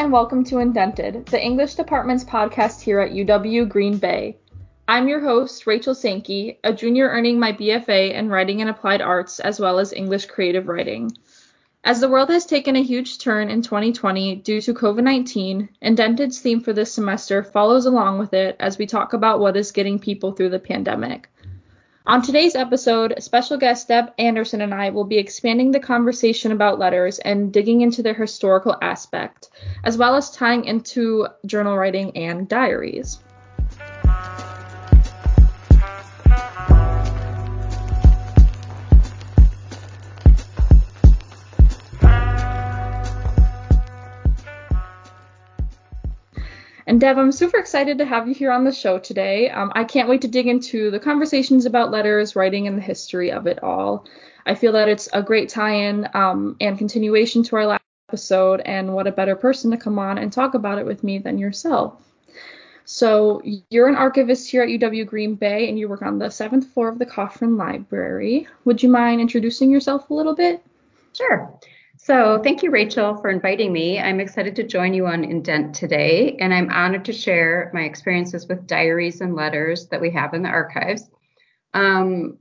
and welcome to Indented, the English department's podcast here at UW Green Bay. I'm your host, Rachel Sankey, a junior earning my BFA in Writing and Applied Arts as well as English Creative Writing. As the world has taken a huge turn in 2020 due to COVID 19, Indented's theme for this semester follows along with it as we talk about what is getting people through the pandemic. On today's episode, special guest Deb Anderson and I will be expanding the conversation about letters and digging into their historical aspect, as well as tying into journal writing and diaries. And Deb, I'm super excited to have you here on the show today. Um, I can't wait to dig into the conversations about letters, writing, and the history of it all. I feel that it's a great tie-in um, and continuation to our last episode, and what a better person to come on and talk about it with me than yourself. So you're an archivist here at UW Green Bay, and you work on the seventh floor of the Cofrin Library. Would you mind introducing yourself a little bit? Sure. So, thank you, Rachel, for inviting me. I'm excited to join you on Indent today, and I'm honored to share my experiences with diaries and letters that we have in the archives. Um,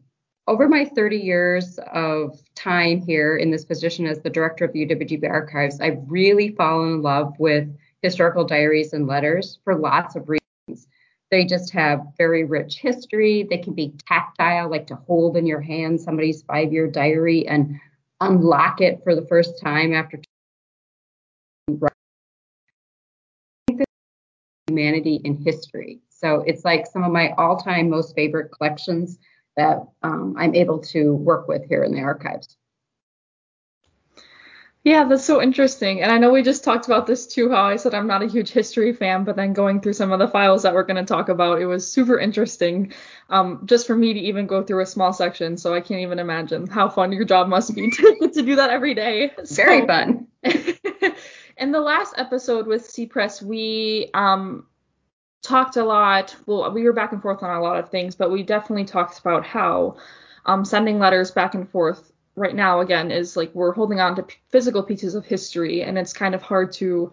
over my 30 years of time here in this position as the director of the UWGB Archives, I've really fallen in love with historical diaries and letters for lots of reasons. They just have very rich history. They can be tactile, like to hold in your hand somebody's five year diary and unlock it for the first time after humanity in history. So it's like some of my all-time most favorite collections that um, I'm able to work with here in the archives. Yeah, that's so interesting. And I know we just talked about this too, how I said I'm not a huge history fan, but then going through some of the files that we're going to talk about, it was super interesting um, just for me to even go through a small section. So I can't even imagine how fun your job must be to, to do that every day. Very fun. in the last episode with C Press, we um, talked a lot. Well, we were back and forth on a lot of things, but we definitely talked about how um, sending letters back and forth right now again is like we're holding on to p- physical pieces of history and it's kind of hard to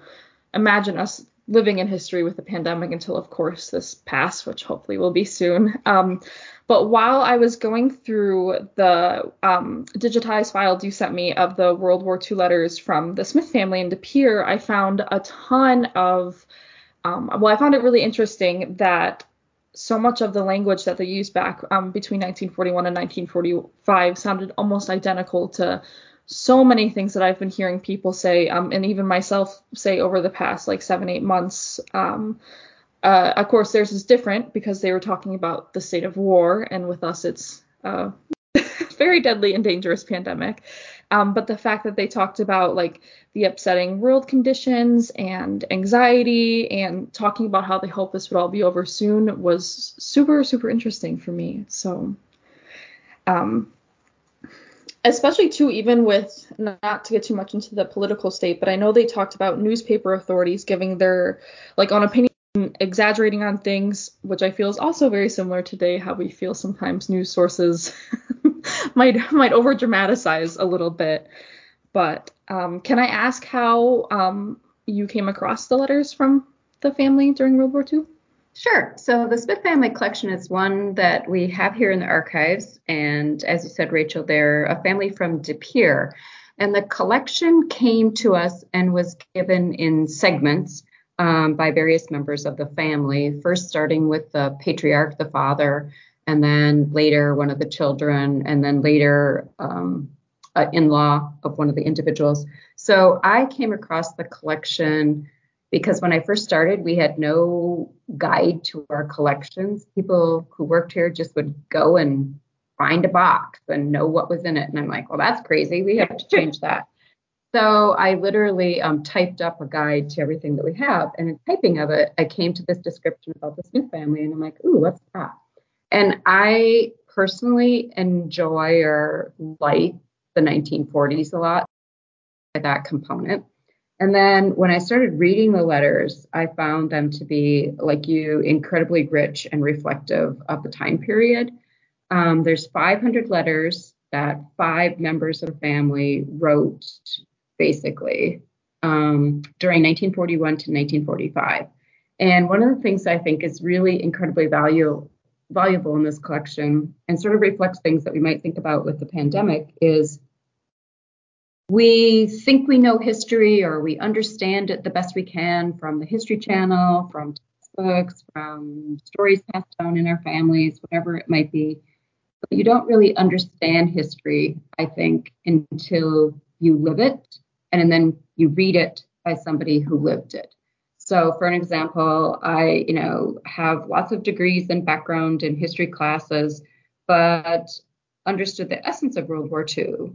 imagine us living in history with the pandemic until of course this pass which hopefully will be soon. Um, but while i was going through the um, digitized files you sent me of the world war ii letters from the smith family in de pere i found a ton of um, well i found it really interesting that so much of the language that they used back um, between 1941 and 1945 sounded almost identical to so many things that I've been hearing people say, um, and even myself say over the past like seven, eight months. Um, uh, of course, theirs is different because they were talking about the state of war, and with us, it's a very deadly and dangerous pandemic. Um, but the fact that they talked about like the upsetting world conditions and anxiety and talking about how they hope this would all be over soon was super, super interesting for me. So, um, especially too, even with not to get too much into the political state, but I know they talked about newspaper authorities giving their like on opinion exaggerating on things, which I feel is also very similar today, how we feel sometimes news sources might might over dramatize a little bit. But um, can I ask how um, you came across the letters from the family during World War II? Sure. So the Smith family collection is one that we have here in the archives, and as you said, Rachel, they're a family from De Pere, and the collection came to us and was given in segments um, by various members of the family. First, starting with the patriarch, the father, and then later one of the children, and then later um, in-law of one of the individuals. So I came across the collection because when I first started, we had no guide to our collections. People who worked here just would go and find a box and know what was in it. And I'm like, well, that's crazy. We have to change that. So I literally um, typed up a guide to everything that we have. And in typing of it, I came to this description about the Smith family. And I'm like, ooh, what's that? And I personally enjoy or like the 1940s a lot, that component. And then when I started reading the letters, I found them to be, like you, incredibly rich and reflective of the time period. Um, there's 500 letters that five members of the family wrote, basically, um, during 1941 to 1945. And one of the things I think is really incredibly value, valuable in this collection and sort of reflects things that we might think about with the pandemic is we think we know history or we understand it the best we can from the History Channel, from textbooks, from stories passed down in our families, whatever it might be. But you don't really understand history, I think, until you live it and then you read it by somebody who lived it. So, for an example, I, you know, have lots of degrees and background in history classes, but understood the essence of World War II.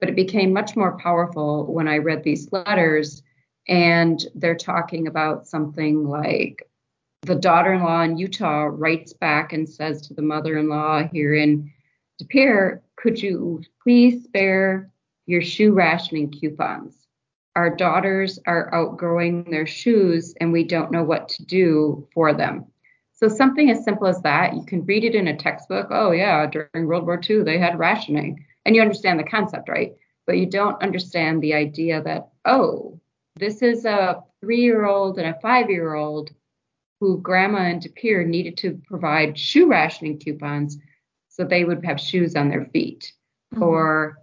But it became much more powerful when I read these letters, and they're talking about something like the daughter-in-law in Utah writes back and says to the mother-in-law here in De Pere, could you please spare your shoe rationing coupons? Our daughters are outgrowing their shoes and we don't know what to do for them. So something as simple as that, you can read it in a textbook. Oh yeah, during World War II they had rationing, and you understand the concept, right? But you don't understand the idea that oh, this is a three-year-old and a five-year-old who grandma and De Pere needed to provide shoe rationing coupons so they would have shoes on their feet, mm-hmm. or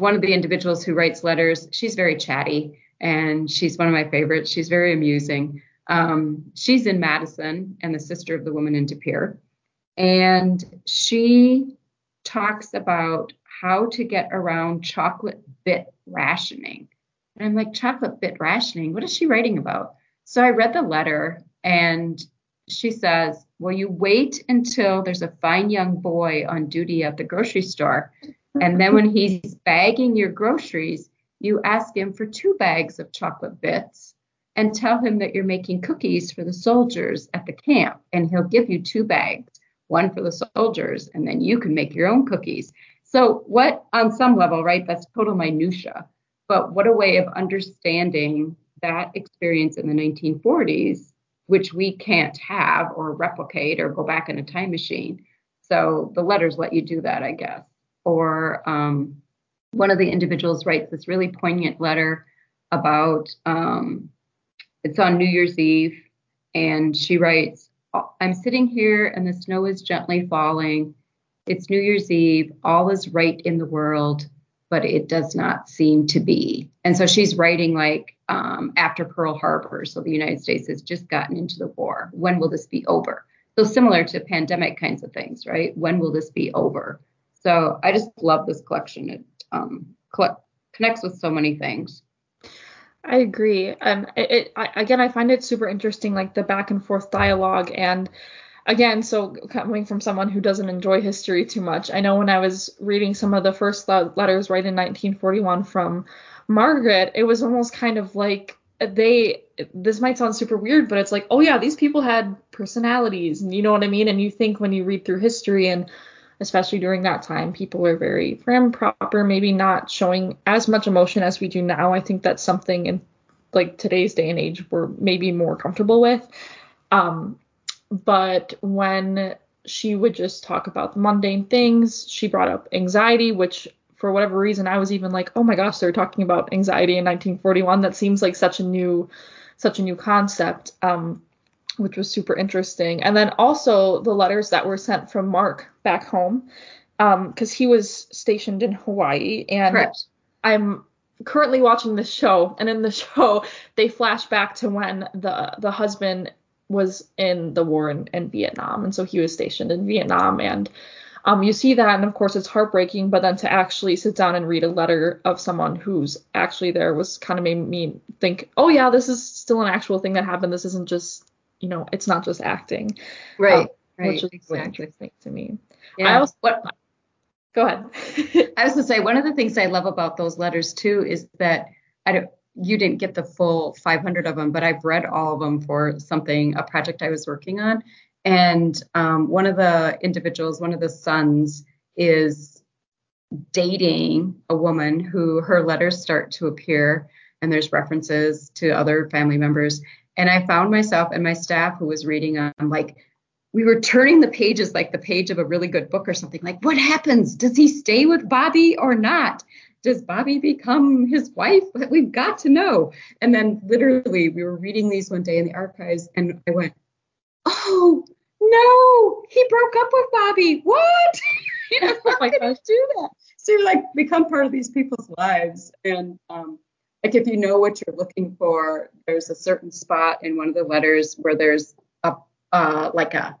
one of the individuals who writes letters, she's very chatty and she's one of my favorites. She's very amusing. Um, she's in Madison and the sister of the woman in De Pere. And she talks about how to get around chocolate bit rationing. And I'm like, chocolate bit rationing? What is she writing about? So I read the letter and she says, Well, you wait until there's a fine young boy on duty at the grocery store and then when he's bagging your groceries, you ask him for two bags of chocolate bits and tell him that you're making cookies for the soldiers at the camp. And he'll give you two bags, one for the soldiers, and then you can make your own cookies. So, what on some level, right? That's total minutia. But what a way of understanding that experience in the 1940s, which we can't have or replicate or go back in a time machine. So the letters let you do that, I guess or um, one of the individuals writes this really poignant letter about um, it's on New Year's Eve, and she writes, I'm sitting here and the snow is gently falling. It's New Year's Eve. All is right in the world, but it does not seem to be. And so she's writing like um, after Pearl Harbor. So the United States has just gotten into the war. When will this be over? So similar to pandemic kinds of things, right? When will this be over? So I just love this collection. It um, connects with so many things. I agree. Um, it, it I, again, I find it super interesting, like the back and forth dialogue. And again, so coming from someone who doesn't enjoy history too much, I know when I was reading some of the first letters right in 1941 from Margaret, it was almost kind of like they. This might sound super weird, but it's like, oh yeah, these people had personalities, and you know what I mean. And you think when you read through history and especially during that time, people were very prim, proper, maybe not showing as much emotion as we do now. I think that's something in like today's day and age we're maybe more comfortable with. Um, but when she would just talk about the mundane things, she brought up anxiety, which for whatever reason I was even like, oh my gosh, they're talking about anxiety in 1941. That seems like such a new, such a new concept. Um, which was super interesting. And then also the letters that were sent from Mark back home, because um, he was stationed in Hawaii. And Correct. I'm currently watching this show, and in the show they flash back to when the the husband was in the war in, in Vietnam, and so he was stationed in Vietnam, and um, you see that, and of course it's heartbreaking. But then to actually sit down and read a letter of someone who's actually there was kind of made me think, oh yeah, this is still an actual thing that happened. This isn't just you know, it's not just acting. Right. Um, right. Which is exactly. interesting to me. Yeah. I also what go ahead. I was gonna say one of the things I love about those letters too is that I don't you didn't get the full 500 of them, but I've read all of them for something, a project I was working on. And um, one of the individuals, one of the sons, is dating a woman who her letters start to appear, and there's references to other family members. And I found myself and my staff who was reading on like we were turning the pages like the page of a really good book or something like what happens does he stay with bobby or not does Bobby become his wife? We've got to know. And then literally, we were reading these one day in the archives, and I went, oh no, he broke up with Bobby. What? you know, how oh can do that? So you like become part of these people's lives, and um, like if you know what you're looking for, there's a certain spot in one of the letters where there's a uh, like a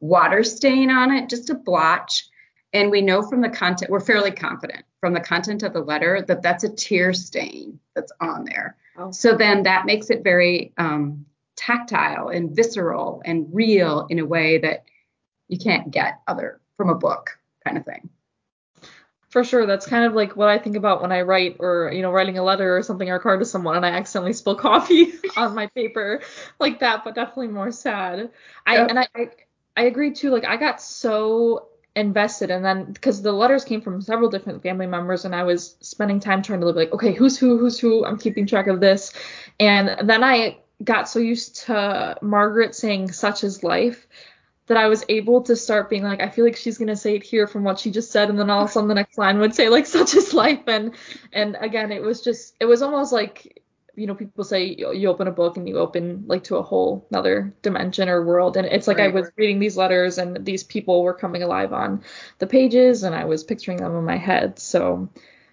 water stain on it, just a blotch. And we know from the content, we're fairly confident from the content of the letter that that's a tear stain that's on there. Oh. So then that makes it very um, tactile and visceral and real in a way that you can't get other from a book kind of thing. For sure, that's kind of like what I think about when I write or you know writing a letter or something or a card to someone and I accidentally spill coffee on my paper like that, but definitely more sad. I yep. and I, I I agree too. Like I got so invested and then because the letters came from several different family members and I was spending time trying to look like okay who's who who's who I'm keeping track of this and then I got so used to Margaret saying such is life that I was able to start being like, I feel like she's gonna say it here from what she just said, and then all of a sudden the next line would say like such is life, and and again it was just it was almost like you know people say you, you open a book and you open like to a whole another dimension or world, and it's like right, I was reading these letters and these people were coming alive on the pages, and I was picturing them in my head, so.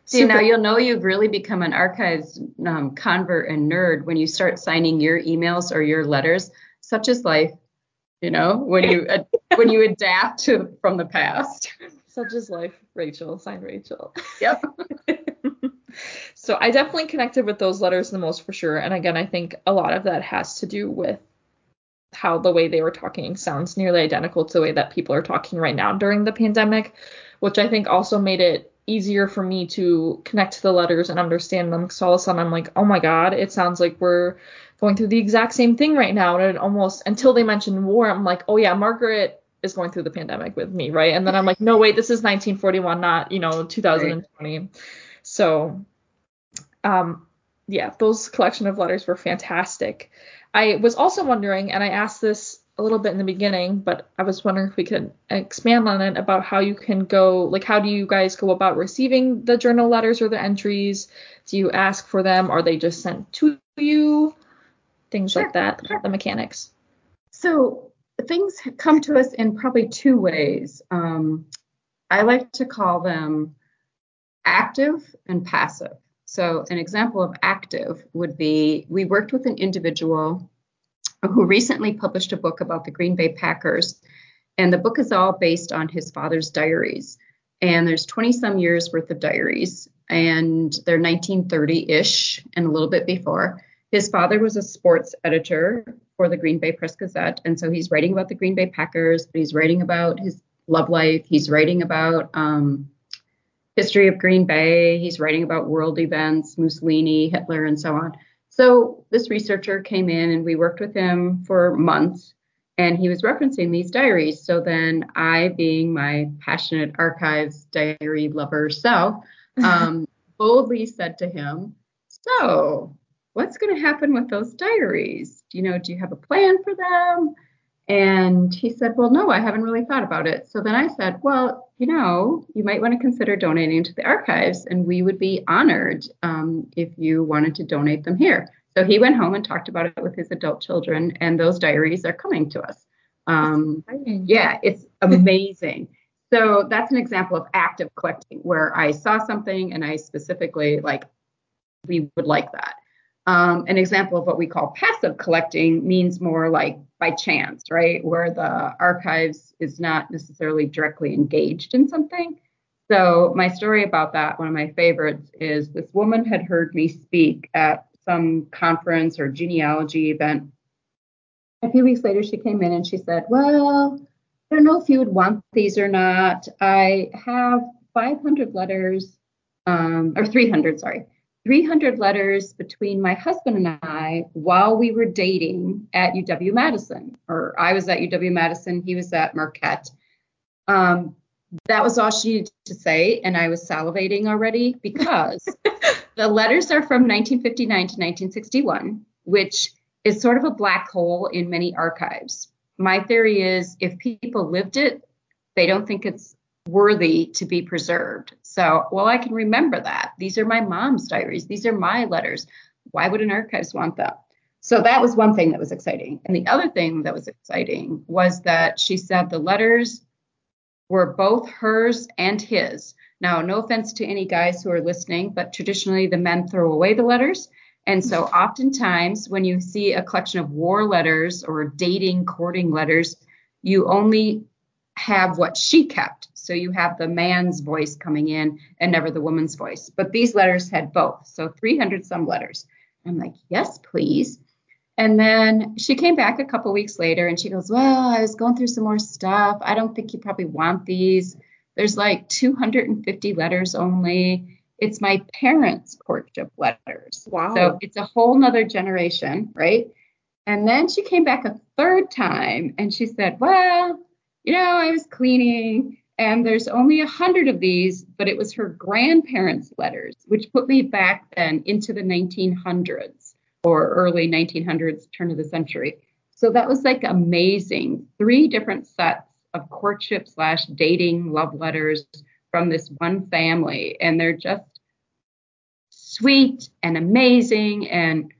See, now you'll know you've really become an archives um, convert and nerd when you start signing your emails or your letters, such as life, you know, when you when you adapt to from the past. Such is life, Rachel. Signed Rachel. Yep. so I definitely connected with those letters the most for sure. And again, I think a lot of that has to do with how the way they were talking sounds nearly identical to the way that people are talking right now during the pandemic, which I think also made it easier for me to connect to the letters and understand them. Because all of a sudden I'm like, oh my god, it sounds like we're going through the exact same thing right now. And it almost until they mentioned war, I'm like, oh yeah, Margaret is going through the pandemic with me, right? And then I'm like, no wait, this is 1941, not you know 2020. Right. So, um, yeah, those collection of letters were fantastic. I was also wondering, and I asked this a little bit in the beginning, but I was wondering if we could expand on it about how you can go, like, how do you guys go about receiving the journal letters or the entries? Do you ask for them? Are they just sent to you? Things sure. like that, the mechanics? So things come to us in probably two ways. Um, I like to call them active and passive. So an example of active would be we worked with an individual who recently published a book about the Green Bay Packers, and the book is all based on his father's diaries. And there's 20 some years worth of diaries, and they're 1930-ish and a little bit before. His father was a sports editor for the Green Bay Press Gazette, and so he's writing about the Green Bay Packers, but he's writing about his love life. He's writing about um, history of Green Bay. He's writing about world events, Mussolini, Hitler, and so on. So this researcher came in, and we worked with him for months, and he was referencing these diaries. So then I, being my passionate archives diary lover self, um, boldly said to him, "So." What's going to happen with those diaries? Do you know, do you have a plan for them? And he said, Well, no, I haven't really thought about it. So then I said, Well, you know, you might want to consider donating to the archives, and we would be honored um, if you wanted to donate them here. So he went home and talked about it with his adult children, and those diaries are coming to us. Um, yeah, it's amazing. so that's an example of active collecting where I saw something and I specifically like, we would like that. Um, an example of what we call passive collecting means more like by chance, right? Where the archives is not necessarily directly engaged in something. So, my story about that, one of my favorites, is this woman had heard me speak at some conference or genealogy event. A few weeks later, she came in and she said, Well, I don't know if you would want these or not. I have 500 letters, um, or 300, sorry 300 letters between my husband and I while we were dating at UW Madison, or I was at UW Madison, he was at Marquette. Um, that was all she needed to say, and I was salivating already because the letters are from 1959 to 1961, which is sort of a black hole in many archives. My theory is if people lived it, they don't think it's worthy to be preserved. So, well, I can remember that. These are my mom's diaries. These are my letters. Why would an archives want them? So that was one thing that was exciting. And the other thing that was exciting was that she said the letters were both hers and his. Now, no offense to any guys who are listening, but traditionally the men throw away the letters. And so oftentimes when you see a collection of war letters or dating, courting letters, you only have what she kept. So you have the man's voice coming in and never the woman's voice. But these letters had both. So 300 some letters. I'm like, yes, please. And then she came back a couple weeks later and she goes, Well, I was going through some more stuff. I don't think you probably want these. There's like 250 letters only. It's my parents' courtship letters. Wow. So it's a whole nother generation, right? And then she came back a third time and she said, Well, you know, I was cleaning and there's only a hundred of these, but it was her grandparents' letters, which put me back then into the 1900s or early 1900s, turn of the century. So that was like amazing. Three different sets of courtship slash dating love letters from this one family. And they're just sweet and amazing and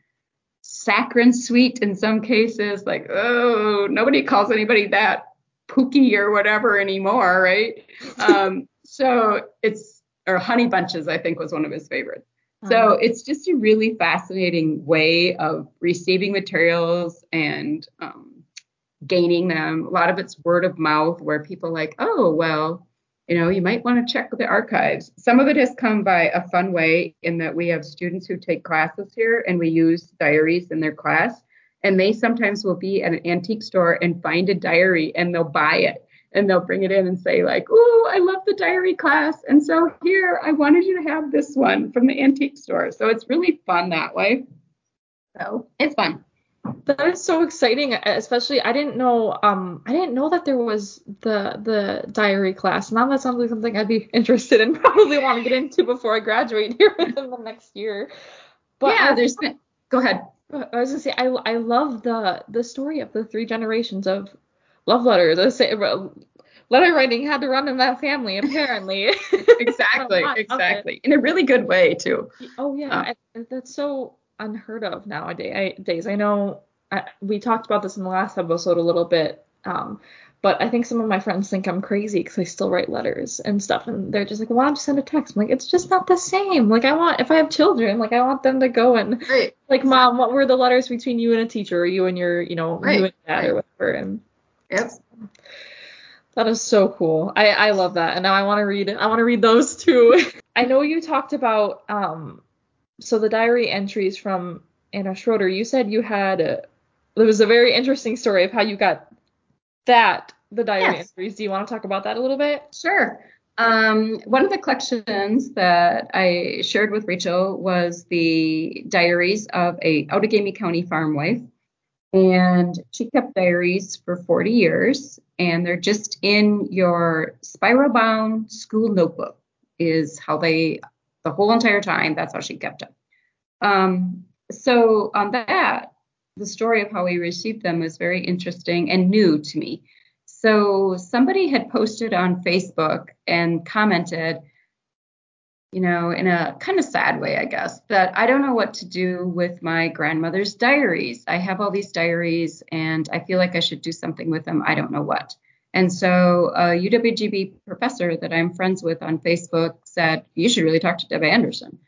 saccharine sweet in some cases. Like, oh, nobody calls anybody that pookie or whatever anymore, right? um, so it's, or honey bunches, I think was one of his favorites. So uh-huh. it's just a really fascinating way of receiving materials and um, gaining them. A lot of it's word of mouth where people like, oh, well, you know, you might want to check the archives. Some of it has come by a fun way in that we have students who take classes here and we use diaries in their class. And they sometimes will be at an antique store and find a diary and they'll buy it and they'll bring it in and say like, "Oh, I love the diary class, and so here I wanted you to have this one from the antique store." So it's really fun that way. So it's fun. That is so exciting, especially I didn't know um I didn't know that there was the the diary class. Now that sounds like something I'd be interested in, probably want to get into before I graduate here within the next year. But yeah, there's go ahead. I was gonna say I I love the the story of the three generations of love letters. I say letter writing had to run in that family apparently. exactly, exactly. In a really good way too. Oh yeah, uh, that's so unheard of nowadays. I know I, we talked about this in the last episode a little bit. Um, but I think some of my friends think I'm crazy because I still write letters and stuff, and they're just like, "Why don't you send a text?" I'm like, "It's just not the same. Like, I want if I have children, like, I want them to go and right. like, mom, what were the letters between you and a teacher, or you and your, you know, right. you and dad, right. or whatever?" And Yep. That is so cool. I, I love that. And now I want to read I want to read those too. I know you talked about um so the diary entries from Anna Schroeder. You said you had a, there was a very interesting story of how you got that the diary yes. entries. Do you want to talk about that a little bit? Sure. Um, one of the collections that I shared with Rachel was the diaries of a Outagamie County farm wife and she kept diaries for 40 years and they're just in your spiral bound school notebook is how they the whole entire time that's how she kept them um, so on that the story of how we received them was very interesting and new to me so somebody had posted on facebook and commented you know, in a kind of sad way, I guess, that I don't know what to do with my grandmother's diaries. I have all these diaries and I feel like I should do something with them. I don't know what. And so a UWGB professor that I'm friends with on Facebook said, You should really talk to Deb Anderson.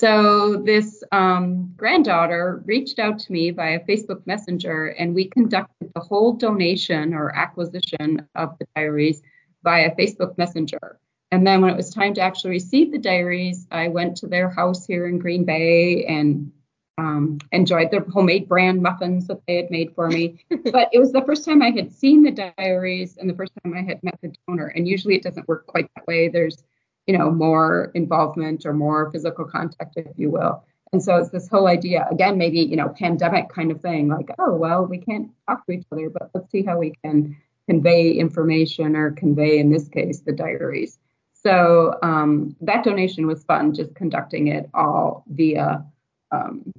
So this um, granddaughter reached out to me via Facebook Messenger, and we conducted the whole donation or acquisition of the diaries via Facebook Messenger. And then when it was time to actually receive the diaries, I went to their house here in Green Bay and um, enjoyed their homemade bran muffins that they had made for me. but it was the first time I had seen the diaries and the first time I had met the donor. And usually it doesn't work quite that way. There's, you know, more involvement or more physical contact, if you will. And so it's this whole idea, again, maybe, you know, pandemic kind of thing, like, oh, well, we can't talk to each other, but let's see how we can convey information or convey, in this case, the diaries. So um, that donation was fun, just conducting it all via um,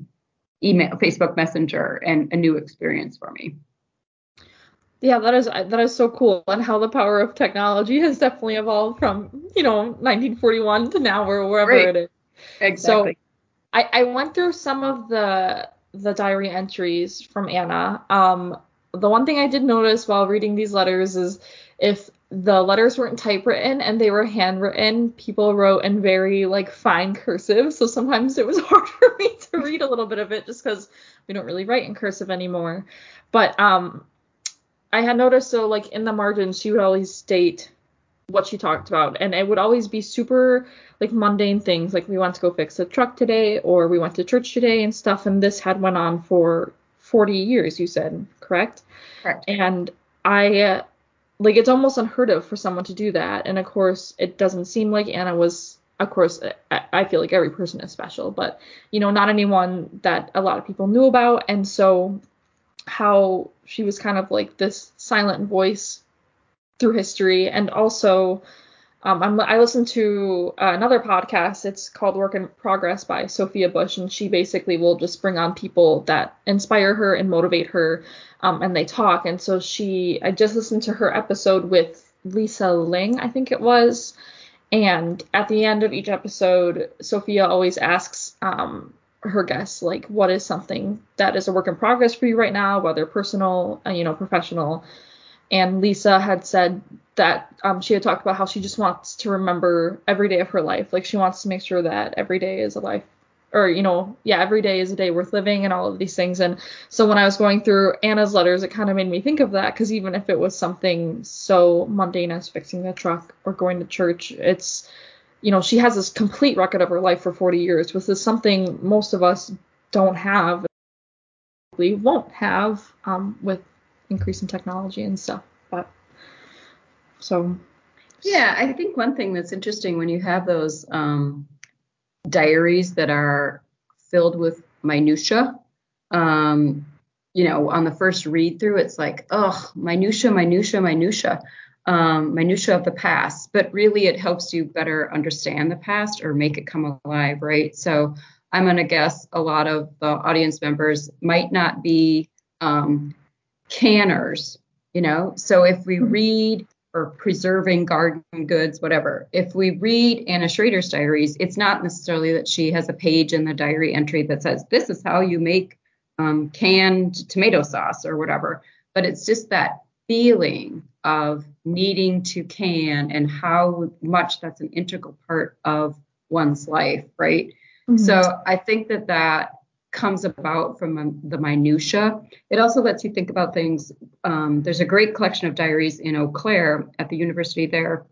email, Facebook Messenger, and a new experience for me. Yeah, that is that is so cool, and how the power of technology has definitely evolved from you know 1941 to now or wherever Right. it is. Exactly. So I, I went through some of the the diary entries from Anna. Um, the one thing I did notice while reading these letters is if the letters weren't typewritten and they were handwritten, people wrote in very like fine cursive. So sometimes it was hard for me to read a little bit of it just because we don't really write in cursive anymore. But um, I had noticed so like in the margins she would always state what she talked about and it would always be super like mundane things like we went to go fix a truck today or we went to church today and stuff and this had went on for 40 years you said correct Correct. and i uh, like it's almost unheard of for someone to do that and of course it doesn't seem like anna was of course I, I feel like every person is special but you know not anyone that a lot of people knew about and so how she was kind of like this silent voice through history and also um, I listened to uh, another podcast. It's called Work in Progress by Sophia Bush, and she basically will just bring on people that inspire her and motivate her, um, and they talk. And so she, I just listened to her episode with Lisa Ling, I think it was, and at the end of each episode, Sophia always asks um, her guests like, what is something that is a work in progress for you right now, whether personal, uh, you know, professional and Lisa had said that um, she had talked about how she just wants to remember every day of her life. Like she wants to make sure that every day is a life, or you know, yeah, every day is a day worth living, and all of these things. And so when I was going through Anna's letters, it kind of made me think of that because even if it was something so mundane as fixing the truck or going to church, it's you know, she has this complete record of her life for 40 years, which is something most of us don't have, we won't have um, with increase in technology and stuff. But so Yeah, I think one thing that's interesting when you have those um, diaries that are filled with minutia, um, you know, on the first read through, it's like, oh, minutia, minutia, minutia, um, minutia of the past. But really, it helps you better understand the past or make it come alive, right? So I'm going to guess a lot of the audience members might not be um, canners, you know. So if we read or preserving garden goods, whatever. If we read Anna Schrader's diaries, it's not necessarily that she has a page in the diary entry that says, this is how you make um, canned tomato sauce or whatever, but it's just that feeling of needing to can and how much that's an integral part of one's life, right? mm-hmm. So I think that that comes about from the minutia. It also lets you think about things. Um, there's a great collection of diaries in Eau Claire at the university there,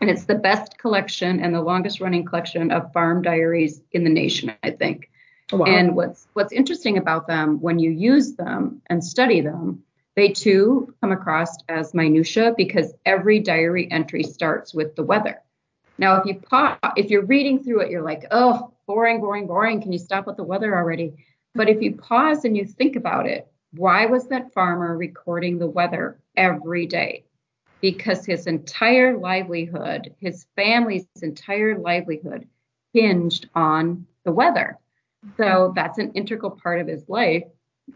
and it's the best collection and the longest running collection of farm diaries in the nation, I think. wow. And what's what's interesting about them when you use them and study them, they too come across as minutia because every diary entry starts with the weather. Now, if you pause, if you're reading through it, you're like, oh, boring, boring, boring. Can you stop with the weather already? But if you pause and you think about it, why was that farmer recording the weather every day? Because his entire livelihood, his family's entire livelihood hinged on the weather. So that's an integral part of his life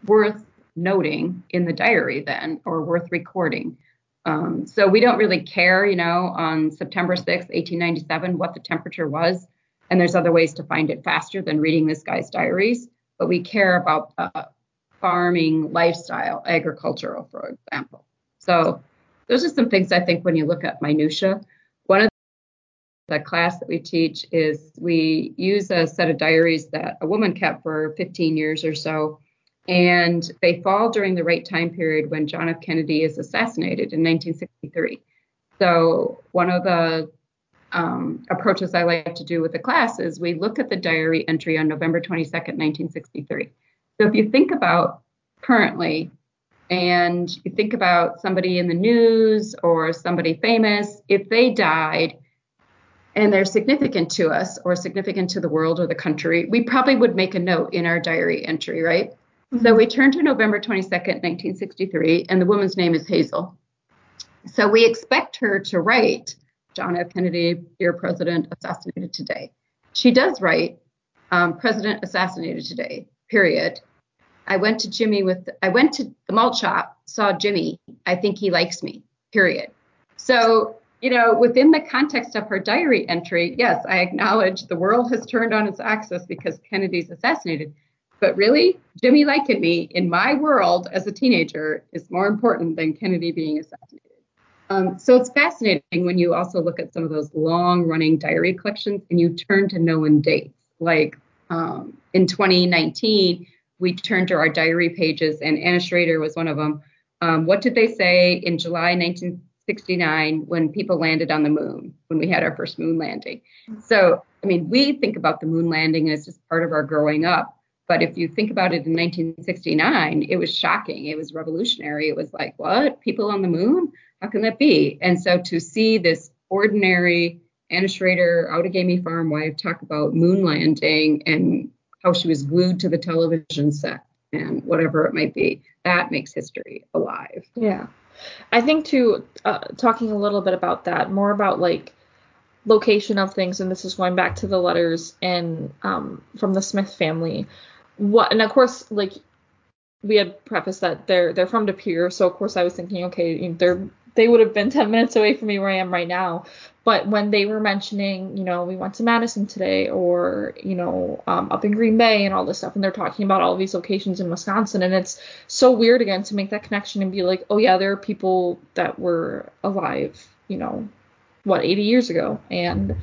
worth noting in the diary, then, or worth recording. Um, so we don't really care, you know, on September 6th, 1897, what the temperature was. And there's other ways to find it faster than reading this guy's diaries. But we care about the farming lifestyle, agricultural, for example. So those are some things I think when you look at minutia. One of the class that we teach is we use a set of diaries that a woman kept for 15 years or so and they fall during the right time period when John F. Kennedy is assassinated in 1963. So one of the um, approaches I like to do with the class is we look at the diary entry on November 22nd, 1963. So if you think about currently, and you think about somebody in the news or somebody famous, if they died and they're significant to us or significant to the world or the country, we probably would make a note in our diary entry, right? So we turn to November 22nd, 1963, and the woman's name is Hazel. So we expect her to write John F. Kennedy, dear President, assassinated today. She does write um, President assassinated today, period. I went to Jimmy with, I went to the malt shop, saw Jimmy I think he likes me, period. So, you know, within the context of her diary entry, yes, I acknowledge the world has turned on its axis because Kennedy's assassinated. But really, Jimmy me in my world as a teenager is more important than Kennedy being assassinated. Um, so it's fascinating when you also look at some of those long running diary collections and you turn to known dates. Like um, in 2019, we turned to our diary pages, and Anna Schrader was one of them. Um, what did they say in July 1969 when people landed on the moon, when we had our first moon landing? So, I mean, we think about the moon landing as just part of our growing up. But if you think about it in 1969, it was shocking. It was revolutionary. It was like, what? People on the moon? How can that be? And so to see this ordinary Anna Schrader, Outagamie farm wife talk about moon landing and how she was glued to the television set and whatever it might be, that makes history alive. Yeah. I think too, uh, talking a little bit about that, more about like location of things, and this is going back to the letters and um, from the Smith family. What and of course, like we had prefaced that they're they're from De Pere, so of course I was thinking, okay, they're they would have been 10 minutes away from me where I am right now. But when they were mentioning, you know, we went to Madison today or, you know, um, up in Green Bay and all this stuff, and they're talking about all these locations in Wisconsin, and it's so weird again to make that connection and be like, oh, yeah, there are people that were alive, you know, what, 80 years ago. And,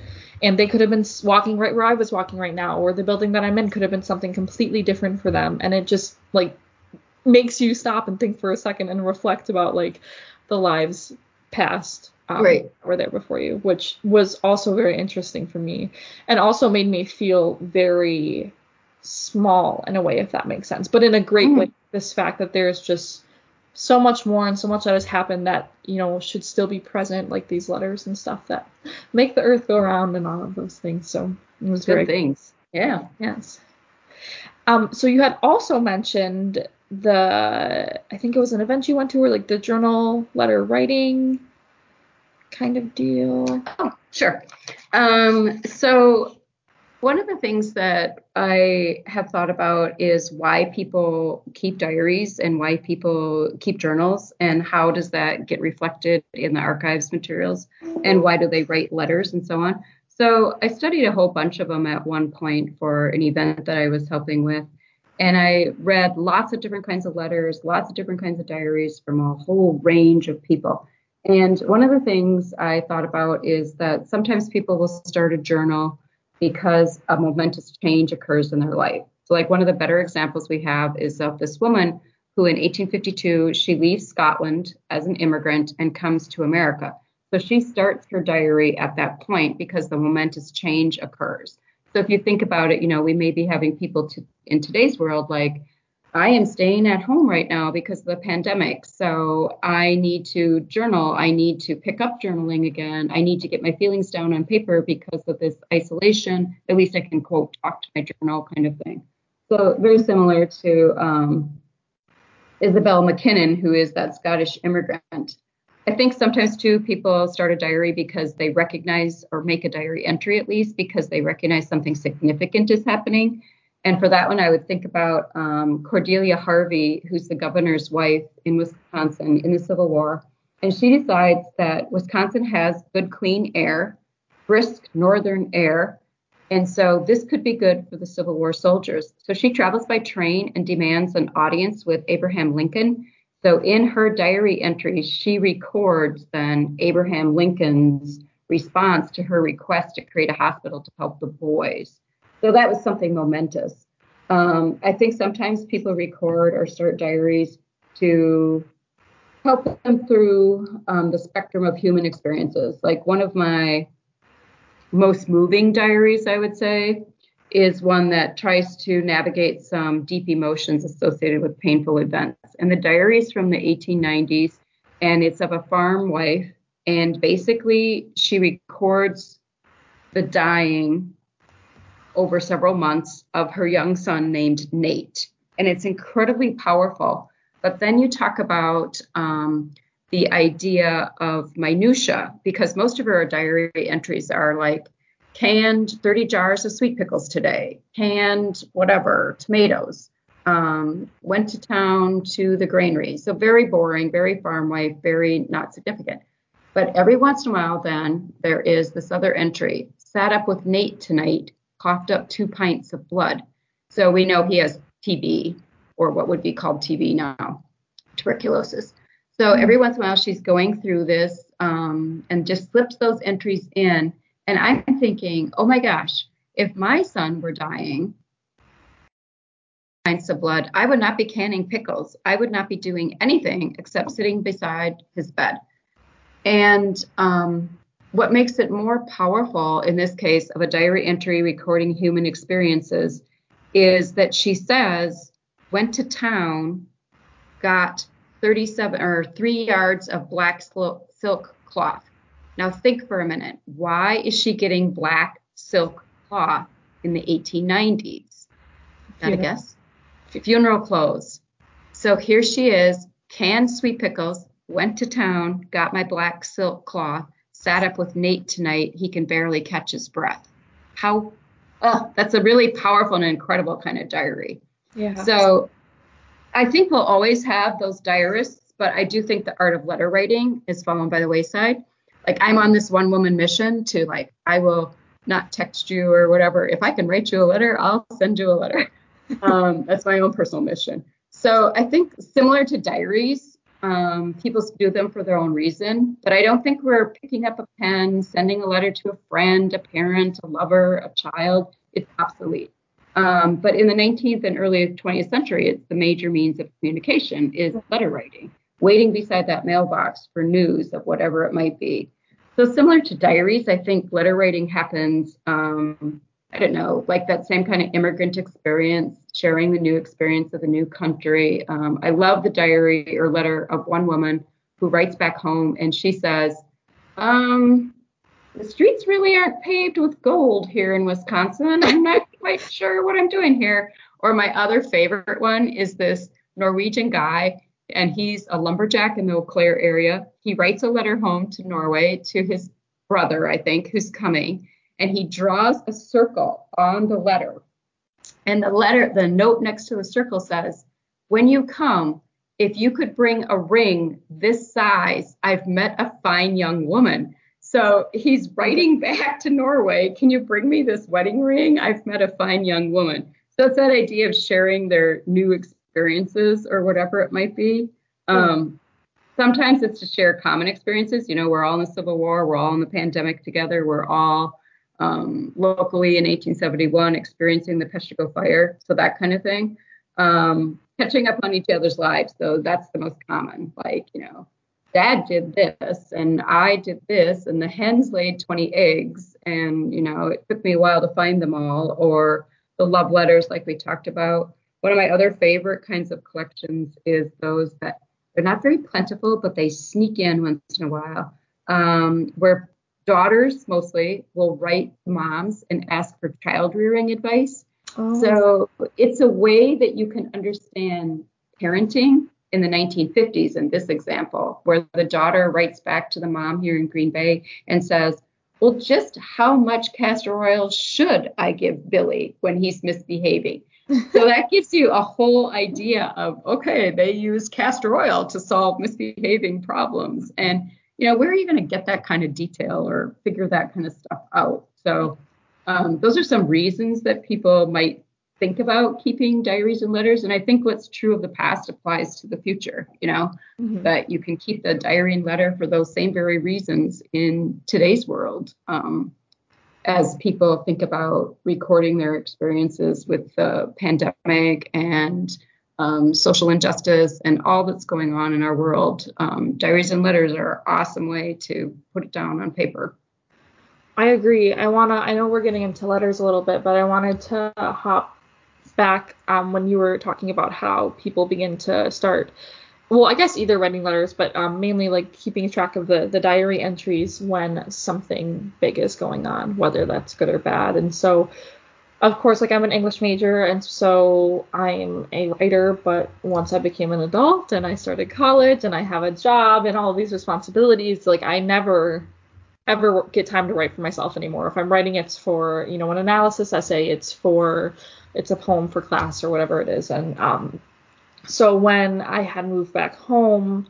and they could have been walking right where I was walking right now, or the building that I'm in could have been something completely different for them. And it just, like, makes you stop and think for a second and reflect about, like, the lives past um, right. were there before you, which was also very interesting for me, and also made me feel very small in a way, if that makes sense, but in a great mm. way. This fact that there's just so much more and so much that has happened that you know should still be present, like these letters and stuff that make the earth go around and all of those things. So it was Good very things. Yeah. Yes. Um, so you had also mentioned the I think it was an event you went to or like the journal letter writing kind of deal? Oh, sure. Um, so one of the things that I have thought about is why people keep diaries and why people keep journals and how does that get reflected in the archives materials and why do they write letters and so on. So I studied a whole bunch of them at one point for an event that I was helping with. And I read lots of different kinds of letters, lots of different kinds of diaries from a whole range of people. And one of the things I thought about is that sometimes people will start a journal because a momentous change occurs in their life. So, like one of the better examples we have is of this woman who in 1852 she leaves Scotland as an immigrant and comes to America. So she starts her diary at that point because the momentous change occurs. So if you think about it, you know, we may be having people to, in today's world like, I am staying at home right now because of the pandemic. So I need to journal. I need to pick up journaling again. I need to get my feelings down on paper because of this isolation. At least I can quote, talk to my journal kind of thing. So very similar to um, Isabel McKinnon, who is that Scottish immigrant I think sometimes too people start a diary because they recognize or make a diary entry at least because they recognize something significant is happening. And for that one, I would think about um, Cordelia Harvey, who's the governor's wife in Wisconsin in the Civil War. And she decides that Wisconsin has good, clean air, brisk northern air. And so this could be good for the Civil War soldiers. So she travels by train and demands an audience with Abraham Lincoln so in her diary entries, she records then Abraham Lincoln's response to her request to create a hospital to help the boys. So that was something momentous. Um, I think sometimes people record or start diaries to help them through um, the spectrum of human experiences. Like one of my most moving diaries, I would say, is one that tries to navigate some deep emotions associated with painful events. And the diary is from the 1890s, and it's of a farm wife. And basically, she records the dying over several months of her young son named Nate. And it's incredibly powerful. But then you talk about um, the idea of minutia, because most of her diary entries are like, canned 30 jars of sweet pickles today, canned whatever, tomatoes. um, went to town to the granary. So very boring, very farm life, very not significant. But every once in a while, then there is this other entry. Sat up with Nate tonight, coughed up two pints of blood. So we know he has TB, or what would be called TB now, tuberculosis. So hmm. every once in a while, she's going through this um, and just slips those entries in. And I'm thinking, oh my gosh, if my son were dying, pints of blood, I would not be canning pickles. I would not be doing anything except sitting beside his bed. And um, what makes it more powerful in this case of a diary entry recording human experiences is that she says, went to town, got 37 or three yards of black silk cloth. Now think for a minute. Why is she getting black silk cloth in the 1890s? Got a guess? Funeral clothes. So here she is, canned sweet pickles, went to town, got my black silk cloth, sat up with Nate tonight. He can barely catch his breath. How, oh, that's a really powerful and incredible kind of diary. Yeah. So I think we'll always have those diarists, but I do think the art of letter writing is fallen by the wayside. Like I'm on this one woman mission to like, I will not text you or whatever. If I can write you a letter, I'll send you a letter. um, that's my own personal mission. So I think similar to diaries, um, people do them for their own reason, but I don't think we're picking up a pen, sending a letter to a friend, a parent, a lover, a child. It's obsolete. Um, but in the 19th and early 20th century, it's the major means of communication is letter writing, waiting beside that mailbox for news of whatever it might be. So similar to diaries, I think letter writing happens um, I don't know, like that same kind of immigrant experience, sharing the new experience of the new country. Um, I love the diary or letter of one woman who writes back home and she says, um, the streets really aren't paved with gold here in Wisconsin. I'm not quite sure what I'm doing here. Or my other favorite one is this Norwegian guy, and he's a lumberjack in the Eau Claire area. He writes a letter home to Norway to his brother, I think, who's coming and he draws a circle on the letter. And the letter, the note next to the circle says, When you come, if you could bring a ring this size, I've met a fine young woman. So he's writing back to Norway, Can you bring me this wedding ring? I've met a fine young woman. So it's that idea of sharing their new experiences or whatever it might be. Um, sometimes it's to share common experiences. You know, we're all in the Civil War, we're all in the pandemic together, we're all um, locally in 1871 experiencing the Peshtigo fire, so that kind of thing. Um, catching up on each other's lives, so that's the most common. Like, you know, dad did this and I did this, and the hens laid 20 eggs, and, you know, it took me a while to find them all, or the love letters, like we talked about. One of my other favorite kinds of collections is those that they're not very plentiful, but they sneak in once in a while, um, where daughters mostly will write moms and ask for child rearing advice. Oh. So it's a way that you can understand parenting in the 1950s in this example, where the daughter writes back to the mom here in Green Bay and says, Well, just how much castor oil should I give Billy when he's misbehaving? so that gives you a whole idea of okay, they use castor oil to solve misbehaving problems. And you know, where are you going to get that kind of detail or figure that kind of stuff out? So um, those are some reasons that people might think about keeping diaries and letters. And I think what's true of the past applies to the future, you know, mm-hmm. that you can keep the diary and letter for those same very reasons in today's world. Um, as people think about recording their experiences with the pandemic and um, social injustice and all that's going on in our world, um, diaries and letters are an awesome way to put it down on paper. I agree. I wanna. I know we're getting into letters a little bit, but I wanted to hop back um, when you were talking about how people begin to start. Well, I guess either writing letters, but um, mainly like keeping track of the the diary entries when something big is going on, whether that's good or bad. And so of course, like I'm an English major, and so I'm a writer. But once I became an adult and I started college and I have a job and all these responsibilities, like I never ever get time to write for myself anymore. If I'm writing, it's for you know an analysis essay, it's for it's a poem for class or whatever it is. And um, so when I had moved back home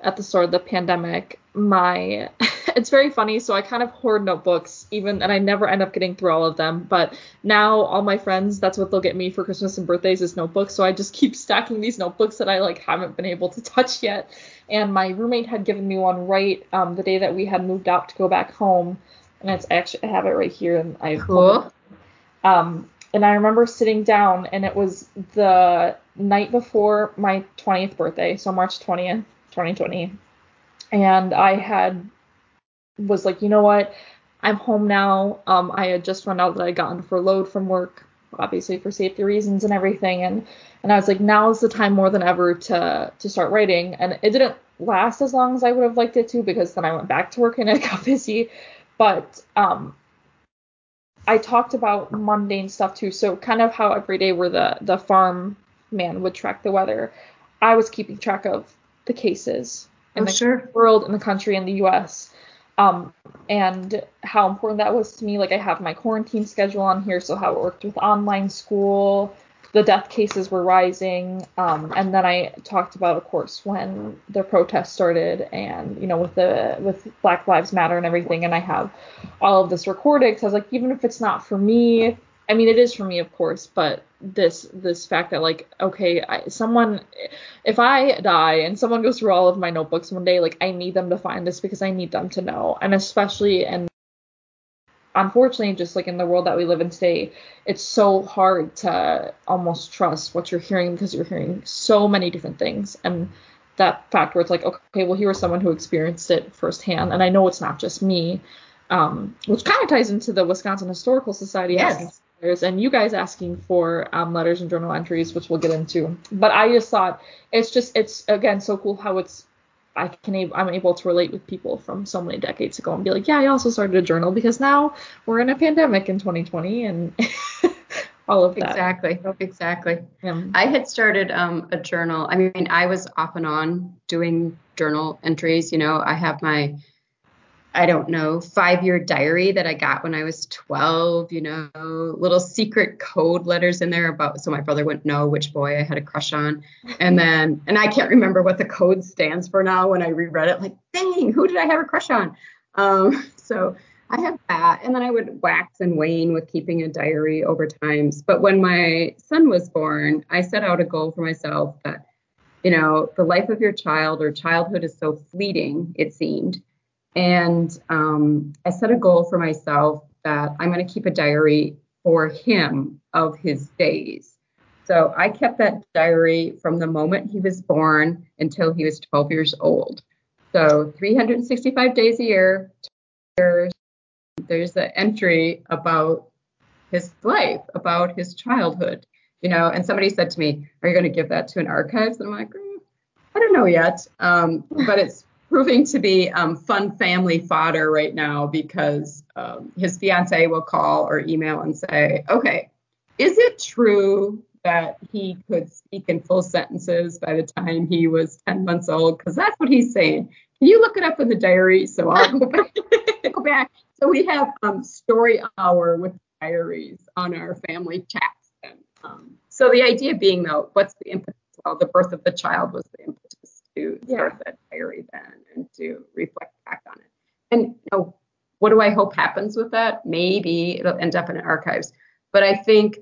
at the start of the pandemic, my it's very funny. So I kind of hoard notebooks, even, and I never end up getting through all of them. But now all my friends, that's what they'll get me for Christmas and birthdays is notebooks. So I just keep stacking these notebooks that I like haven't been able to touch yet. And my roommate had given me one right um, the day that we had moved out to go back home, and it's actually I have it right here, and I cool. Um, and I remember sitting down, and it was the night before my 20th birthday, so March 20th, 2020. And I had was like, you know what? I'm home now. Um, I had just found out that I would gotten furloughed from work, obviously for safety reasons and everything. And and I was like, now is the time more than ever to to start writing. And it didn't last as long as I would have liked it to because then I went back to work and it got busy. But um, I talked about mundane stuff too. So kind of how every day where the the farm man would track the weather, I was keeping track of the cases in oh, the sure. world, in the country, in the U.S um, and how important that was to me. Like I have my quarantine schedule on here, so how it worked with online school, the death cases were rising, um, and then I talked about, of course, when the protests started, and you know, with the with Black Lives Matter and everything, and I have all of this recorded because was like, even if it's not for me, I mean, it is for me, of course, but this this fact that like, okay, I, someone, if I die and someone goes through all of my notebooks one day, like, I need them to find this because I need them to know, and especially and unfortunately, just like in the world that we live in today, it's so hard to almost trust what you're hearing because you're hearing so many different things, and that fact where it's like, okay, well, here was someone who experienced it firsthand, and I know it's not just me. Um, which kind of ties into the Wisconsin Historical Society yes and you guys asking for um, letters and journal entries, which we'll get into. But I just thought it's just it's again so cool how it's I can I'm able to relate with people from so many decades ago and be like, yeah, I also started a journal because now we're in a pandemic in 2020 and all of that. Exactly, exactly. Yeah. I had started um, a journal. I mean, I was off and on doing journal entries. You know, I have my I don't know, five year diary that I got when I was 12, you know, little secret code letters in there about so my brother wouldn't know which boy I had a crush on. And then, and I can't remember what the code stands for now when I reread it, like, dang, who did I have a crush on? Um, so I have that. And then I would wax and wane with keeping a diary over times. But when my son was born, I set out a goal for myself that, you know, the life of your child or childhood is so fleeting, it seemed and um, I set a goal for myself that I'm going to keep a diary for him of his days. So I kept that diary from the moment he was born until he was 12 years old. So 365 days a year, years, there's an entry about his life, about his childhood, you know. And somebody said to me, "Are you going to give that to an archives?" And I'm like, mm, I don't know yet, um, but it's proving to be um, fun family fodder right now because um, his fiance will call or email and say, okay, is it true that he could speak in full sentences by the time he was 10 months old? Because that's what he's saying. Can you look it up in the diary? So I'll go back. go back. So we have um, story hour with diaries on our family chats. And, um, so the idea being, though, what's the impetus? Well, the birth of the child was the impetus to yeah. start that diary then and to reflect back on it. And you know, what do I hope happens with that? Maybe it'll end up in archives. But I think,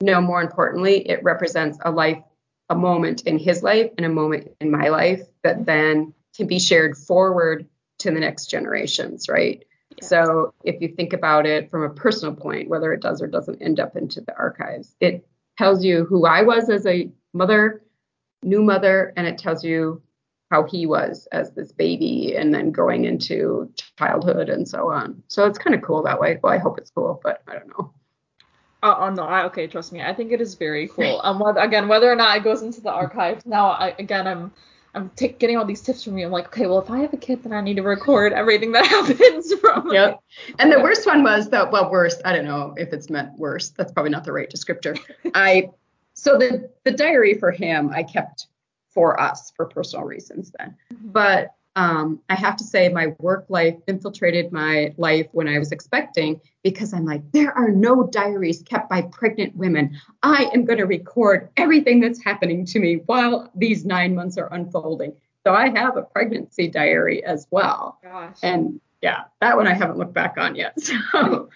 you know, more importantly, it represents a life, a moment in his life and a moment in my life that then can be shared forward to the next generations, right? Yeah. So if you think about it from a personal point, whether it does or doesn't end up into the archives, it tells you who I was as a mother, new mother, and it tells you how he was as this baby and then growing into childhood and so on. So it's kind of cool that way. Well, I hope it's cool, but I don't know. Uh, oh no, I, okay, trust me. I think it is very cool. Um, whether, again, whether or not it goes into the archives now, I, again, I'm I'm t- getting all these tips from you. I'm like, okay, well, if I have a kid, then I need to record everything that happens from. Yep. And the worst one was that, well, worst. I don't know if it's meant worse. That's probably not the right descriptor. I so the the diary for him, I kept for us for personal reasons then. Mm-hmm. But um, I have to say my work life infiltrated my life when I was expecting because I'm like, there are no diaries kept by pregnant women. I am going to record everything that's happening to me while these nine months are unfolding. So I have a pregnancy diary as well. Gosh. And yeah, that one I haven't looked back on yet. So,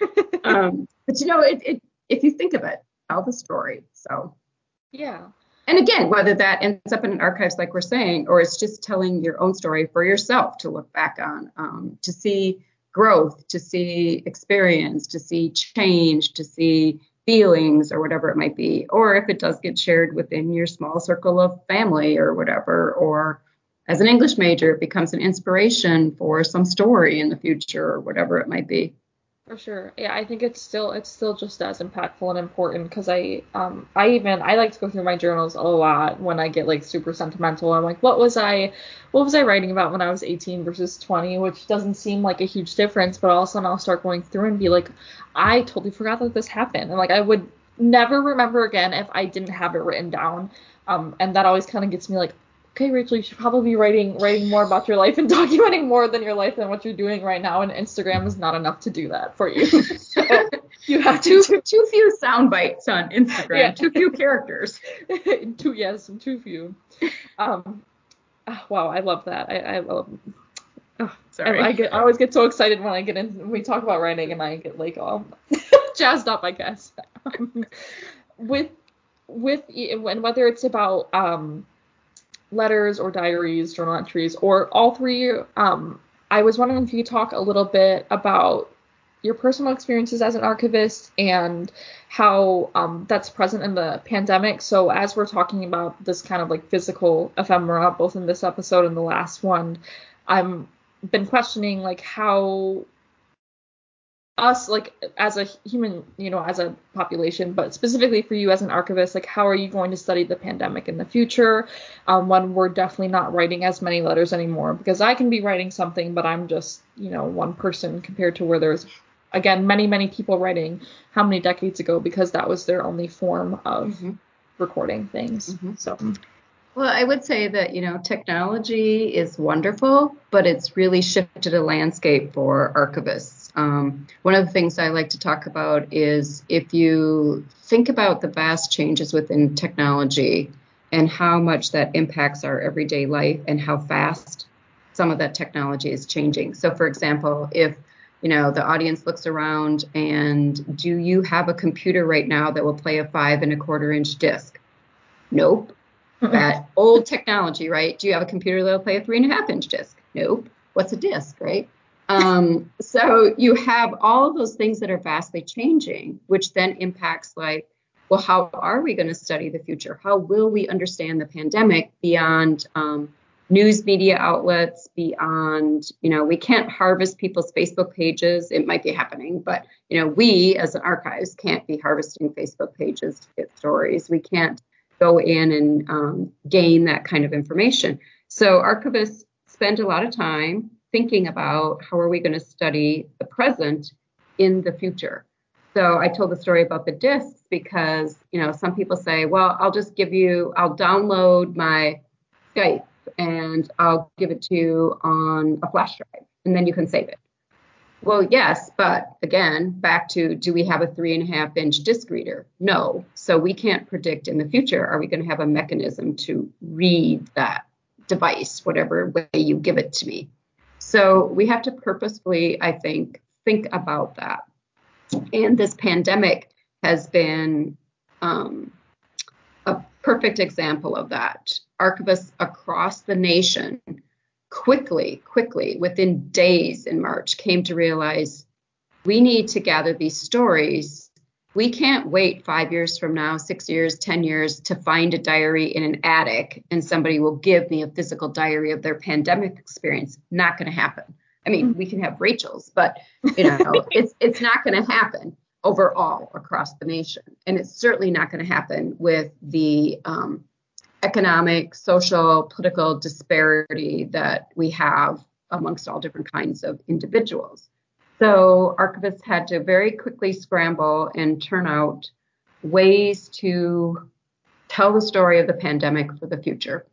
um, but you know, it, it, if you think of it, tell the story. So yeah. And again, whether that ends up in an archives, like we're saying, or it's just telling your own story for yourself to look back on, um, to see growth, to see experience, to see change, to see feelings, or whatever it might be. Or if it does get shared within your small circle of family or whatever, or as an English major, it becomes an inspiration for some story in the future or whatever it might be. For sure. Yeah, I think it's still it's still just as impactful and important because I um I even I like to go through my journals a lot when I get like super sentimental. I'm like, what was I what was I writing about when I was 18 versus 20, which doesn't seem like a huge difference, but all of a sudden I'll start going through and be like, I totally forgot that this happened. And like I would never remember again if I didn't have it written down. Um, and that always kind of gets me like, okay, Rachel, you should probably be writing writing more about your life and documenting more than your life than what you're doing right now. And Instagram is not enough to do that for you. so you have too to, too few sound bites on Instagram, yeah. too few characters. too yes, too few. Um, oh, wow, I love that. I, I love. Oh, Sorry. I, I, get I always get so excited when I get in when we talk about writing and I get like all jazzed up, I guess. Um, with with and whether it's about um letters or diaries, journal entries, or all three. Um, I was wondering if you could talk a little bit about your personal experiences as an archivist and how um, that's present in the pandemic. So, as we're talking about this kind of like physical ephemera, both in this episode and the last one, I've been questioning like how us like as a human you know as a population but specifically for you as an archivist like how are you going to study the pandemic in the future um, when we're definitely not writing as many letters anymore because i can be writing something but i'm just you know one person compared to where there's again many many people writing how many decades ago because that was their only form of mm-hmm. recording things mm-hmm. so well, I would say that, you know, technology is wonderful, but it's really shifted a landscape for archivists um, one of the things I like to talk about is if you think about the vast changes within technology and how much that impacts our everyday life and how fast some of that technology is changing. So, for example, if you know the audience looks around and do you have a computer right now that will play a five and a quarter inch disc? Nope. that old technology, right? Do you have a computer that will play a three and a half inch disc? Nope. What's a disc, right? Um, so you have all those things that are vastly changing, which then impacts like, well, how are we going to study the future? How will we understand the pandemic beyond um, news media outlets, beyond, you know, we can't harvest people's Facebook pages. It might be happening, but, you know, we as an archives can't be harvesting Facebook pages to get stories. We can't go in and um, gain that kind of information. So archivists spend a lot of time thinking about how are we going to study the present in the future. So I told the story about the discs because, you know, some people say, well, I'll just give you, I'll download my Skype and I'll give it to you on a flash drive and then you can save it. Well, yes, but again, back to do we have a three and a half inch disc reader? No. So we can't predict in the future, are we going to have a mechanism to read that device, whatever way you give it to me? So we have to purposefully, I think, think about that. And this pandemic has been um, a perfect example of that. Archivists across the nation quickly, quickly, within days in March, came to realize we need to gather these stories we can't wait five years from now, six years, 10 years to find a diary in an attic and somebody will give me a physical diary of their pandemic experience. Not going to happen. I mean, we can have Rachel's, but you know, it's it's not going to happen overall across the nation, and it's certainly not going to happen with the um, economic, social, political disparity that we have amongst all different kinds of individuals. So archivists had to very quickly scramble and turn out ways to tell the story of the pandemic for the future.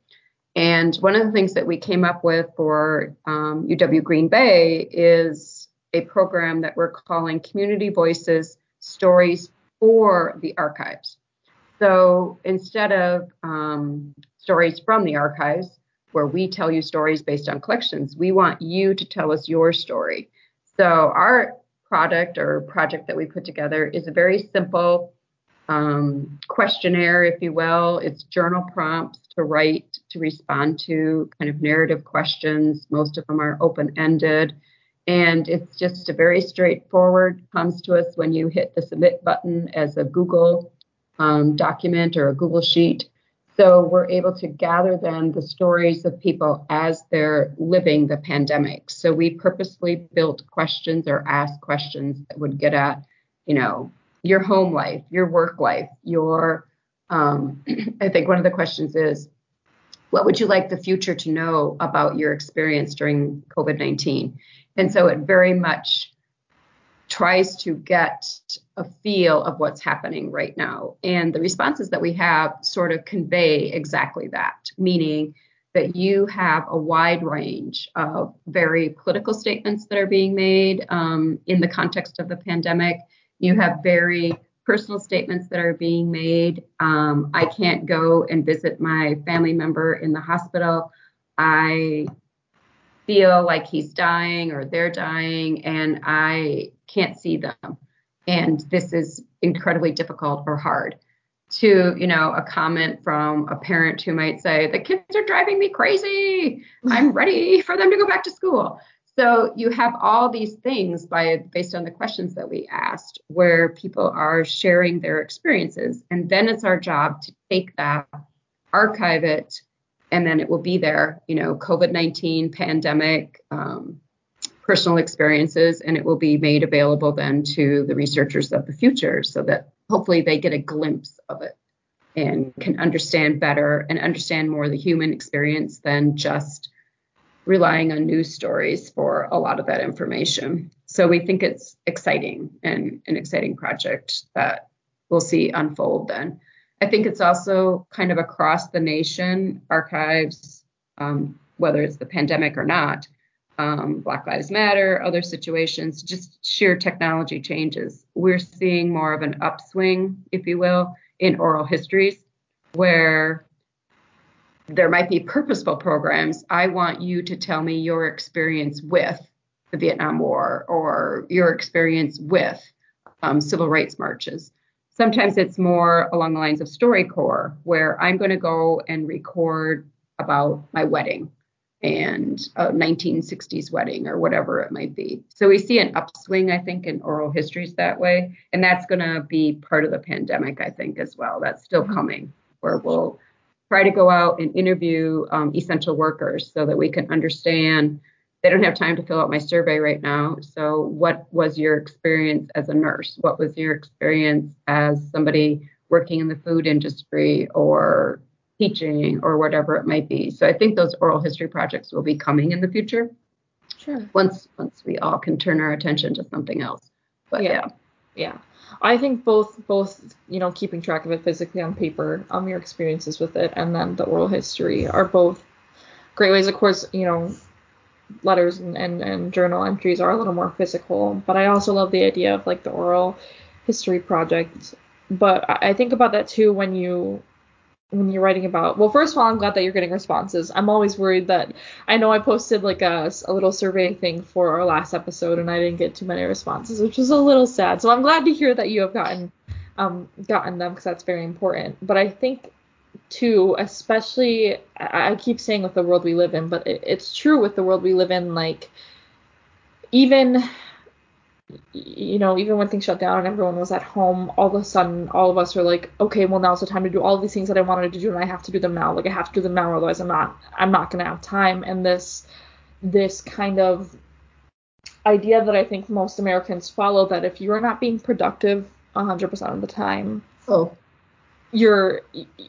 And one of the things that we came up with for um, UW Green Bay is a program that we're calling Community Voices Stories for the Archives. So instead of um, stories from the archives, where we tell you stories based on collections, we want you to tell us your story. So our product or project that we put together is a very simple um, questionnaire, if you will. It's journal prompts to write to respond to kind of narrative questions. Most of them are open ended. And it's just a very straightforward, comes to us when you hit the submit button as a Google um, document or a Google Sheet. So we're able to gather then the stories of people as they're living the pandemic. So we purposely built questions or asked questions that would get at, you know, your home life, your work life, your um, I think one of the questions is, what would you like the future to know about your experience during COVID 19? And so it very much tries to get a feel of what's happening right now. And the responses that we have sort of convey exactly that, meaning that you have a wide range of very political statements that are being made um, in the context of the pandemic. You have very personal statements that are being made. Um, I can't go and visit my family member in the hospital. I feel like he's dying or they're dying and I can't see them. And this is incredibly difficult or hard. To, you know, a comment from a parent who might say, the kids are driving me crazy. I'm ready for them to go back to school. So you have all these things by based on the questions that we asked where people are sharing their experiences and then it's our job to take that archive it and then it will be there, you know, COVID-19 pandemic um, personal experiences and it will be made available then to the researchers of the future so that hopefully they get a glimpse of it and can understand better and understand more the human experience than just relying on news stories for a lot of that information. So we think it's exciting and an exciting project that we'll see unfold then. I think it's also kind of across the nation, archives, um, whether it's the pandemic or not, um, Black Lives Matter, other situations, just sheer technology changes. We're seeing more of an upswing, if you will, in oral histories, where there might be purposeful programs. I want you to tell me your experience with the Vietnam War or your experience with um, civil rights marches. Sometimes it's more along the lines of StoryCorps, where I'm going to go and record about my wedding and a 1960s wedding or whatever it might be. So we see an upswing, I think, in oral histories that way. And that's going to be part of the pandemic, I think, as well. That's still mm-hmm. coming, where we'll try to go out and interview um, essential workers so that we can understand they don't have time to fill out my survey right now. So, what was your experience as a nurse? What was your experience as somebody working in the food industry or teaching or whatever it might be? So, I think those oral history projects will be coming in the future. Sure. Once once we all can turn our attention to something else. But yeah. Yeah. yeah. I think both both you know keeping track of it physically on paper, um, your experiences with it, and then the oral history are both great ways. Of course, you know, letters and, and, and journal entries are a little more physical, but I also love the idea of like the oral history project. But I, I think about that too when you when you're writing about well first of all i'm glad that you're getting responses. I'm always worried that i know i posted like a, a little survey thing for our last episode and i didn't get too many responses which is a little sad. So i'm glad to hear that you have gotten um gotten them because that's very important. But i think too especially I, I keep saying with the world we live in but it, it's true with the world we live in like even you know, even when things shut down and everyone was at home, all of a sudden, all of us are like, okay, well now's the time to do all these things that I wanted to do, and I have to do them now. Like I have to do them now, or otherwise I'm not, I'm not gonna have time. And this, this kind of idea that I think most Americans follow that if you're not being productive 100% of the time, oh, you're,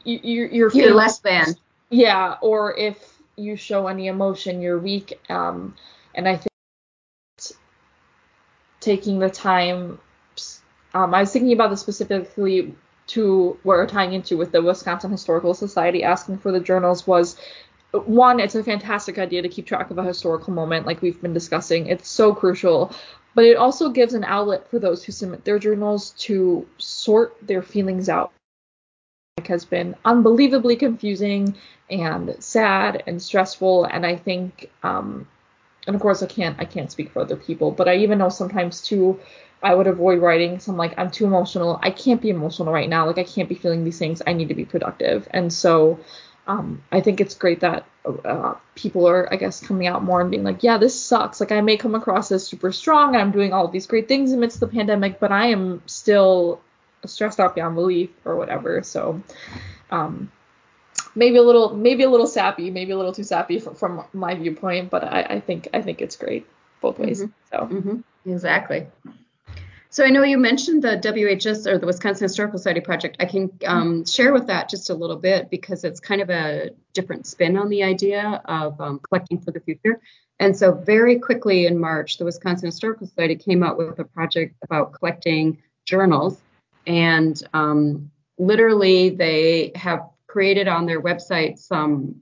you're, you're, you're less than. Yeah, or if you show any emotion, you're weak. Um, and I think taking the time. Um, I was thinking about this specifically to what we're tying into with the Wisconsin Historical Society asking for the journals was one, it's a fantastic idea to keep track of a historical moment like we've been discussing. It's so crucial. But it also gives an outlet for those who submit their journals to sort their feelings out. It has been unbelievably confusing and sad and stressful. And I think, um, and of course, I can't I can't speak for other people, but I even know sometimes too. I would avoid writing. So I'm like, I'm too emotional. I can't be emotional right now. Like I can't be feeling these things. I need to be productive. And so um, I think it's great that uh, people are, I guess, coming out more and being like, yeah, this sucks. Like, I may come across as super strong and I'm doing all these great things amidst the pandemic, but I am still stressed out beyond belief or whatever. So, um, maybe a little, maybe a little sappy, maybe a little too sappy from, from my viewpoint, but I, I think, I think it's great both ways. Mm-hmm. So, mm-hmm. exactly. So I know you mentioned the WHS or the Wisconsin Historical Society project. I can um, share with that just a little bit because it's kind of a different spin on the idea of um, collecting for the future. And so very quickly in March, the Wisconsin Historical Society came out with a project about collecting journals. And um, literally, they have created on their website some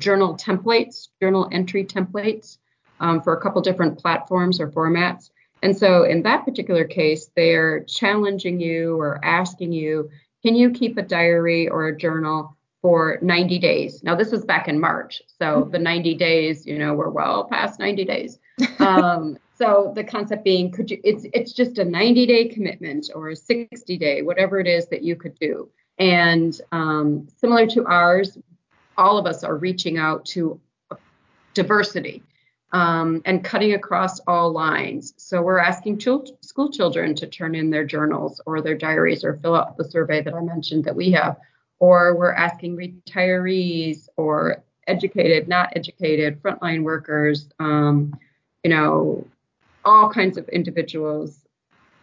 journal templates, journal entry templates um, for a couple different platforms or formats. And so in that particular case, they're challenging you or asking you, can you keep a diary or a journal for 90 days? Now, this was back in March. So the 90 days, you know, we're well past 90 days. Um, so the concept being, could you, it's, it's just a 90 day commitment or a 60 day, whatever it is that you could do. And um, similar to ours, all of us are reaching out to diversity um, and cutting across all lines. So we're asking school children to turn in their journals or their diaries or fill out the survey that I mentioned that we have, or we're asking retirees or educated, not educated, frontline workers, um, you know, all kinds of individuals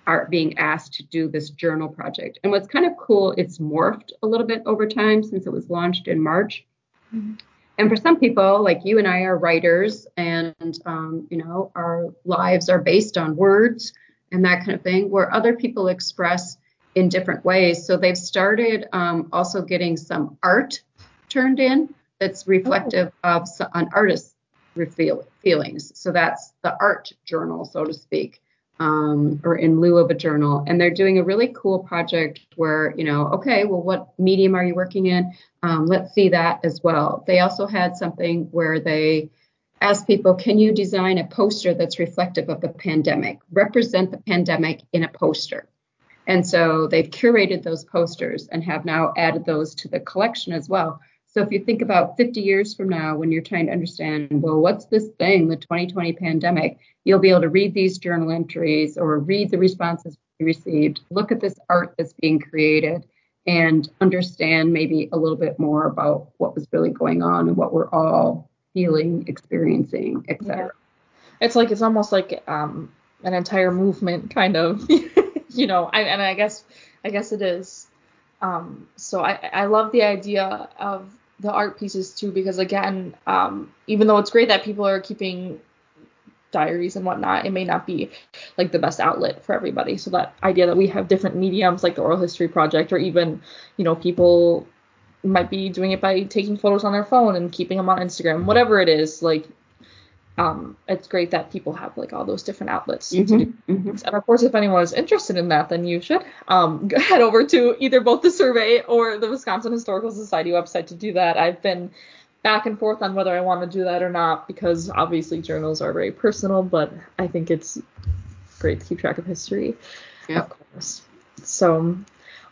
are being asked to do this journal project. And what's kind of cool, it's morphed a little bit over time since it was launched in March. Mm-hmm. And for some people, like you and I are writers, and um, you know, our lives are based on words and that kind of thing, where other people express in different ways. So they've started um, also getting some art turned in that's reflective oh. of an artist's feelings. So that's the art journal, so to speak um, or in lieu of a journal. And they're doing a really cool project where, you know, okay, well, what medium are you working in? Um, let's see that as well. They also had something where they asked people, can you design a poster that's reflective of the pandemic? Represent the pandemic in a poster. And so they've curated those posters and have now added those to the collection as well. So if you think about 50 years from now, when you're trying to understand, well, what's this thing, the 2020 pandemic, you'll be able to read these journal entries or read the responses we received, look at this art that's being created, and understand maybe a little bit more about what was really going on and what we're all feeling, experiencing, etc. Yeah. It's like it's almost like um, an entire movement, kind of. you know, I, and I guess I guess it is. Um, so I, I love the idea of the art pieces too because again um, even though it's great that people are keeping diaries and whatnot it may not be like the best outlet for everybody. So that idea that we have different mediums like the oral history project or even you know people might be doing it by taking photos on their phone and keeping them on instagram whatever it is like um, it's great that people have like all those different outlets mm-hmm, mm-hmm. and of course if anyone is interested in that then you should um, head over to either both the survey or the wisconsin historical society website to do that i've been back and forth on whether i want to do that or not because obviously journals are very personal but i think it's great to keep track of history Yeah. of course so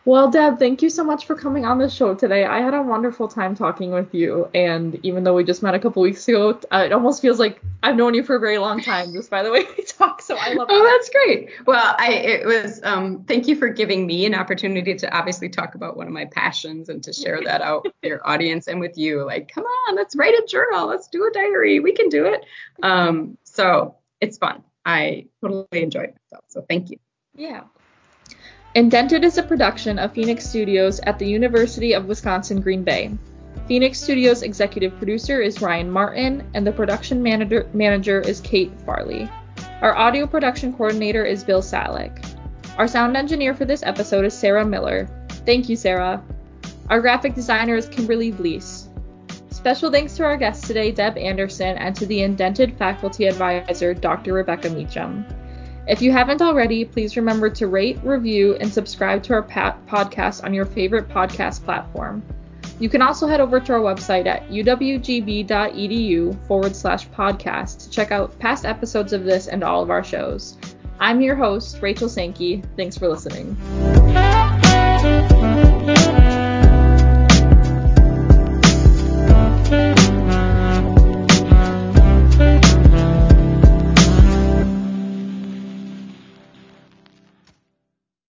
well, Deb, thank you so much for coming on the show today. I had a wonderful time talking with you, and even though we just met a couple weeks ago, uh, it almost feels like I've known you for a very long time just by the way we talk. So I love. Oh, that. that's great. Well, I it was um, thank you for giving me an opportunity to obviously talk about one of my passions and to share that out with your audience and with you. Like, come on, let's write a journal, let's do a diary, we can do it. Um, so it's fun. I totally enjoyed myself. So thank you. Yeah, Indented is a production of Phoenix Studios at the University of Wisconsin Green Bay. Phoenix Studios executive producer is Ryan Martin, and the production manager, manager is Kate Farley. Our audio production coordinator is Bill Salick. Our sound engineer for this episode is Sarah Miller. Thank you, Sarah. Our graphic designer is Kimberly Vlies. Special thanks to our guest today, Deb Anderson, and to the indented faculty advisor, Dr. Rebecca Meacham. If you haven't already, please remember to rate, review, and subscribe to our podcast on your favorite podcast platform. You can also head over to our website at uwgb.edu forward slash podcast to check out past episodes of this and all of our shows. I'm your host, Rachel Sankey. Thanks for listening.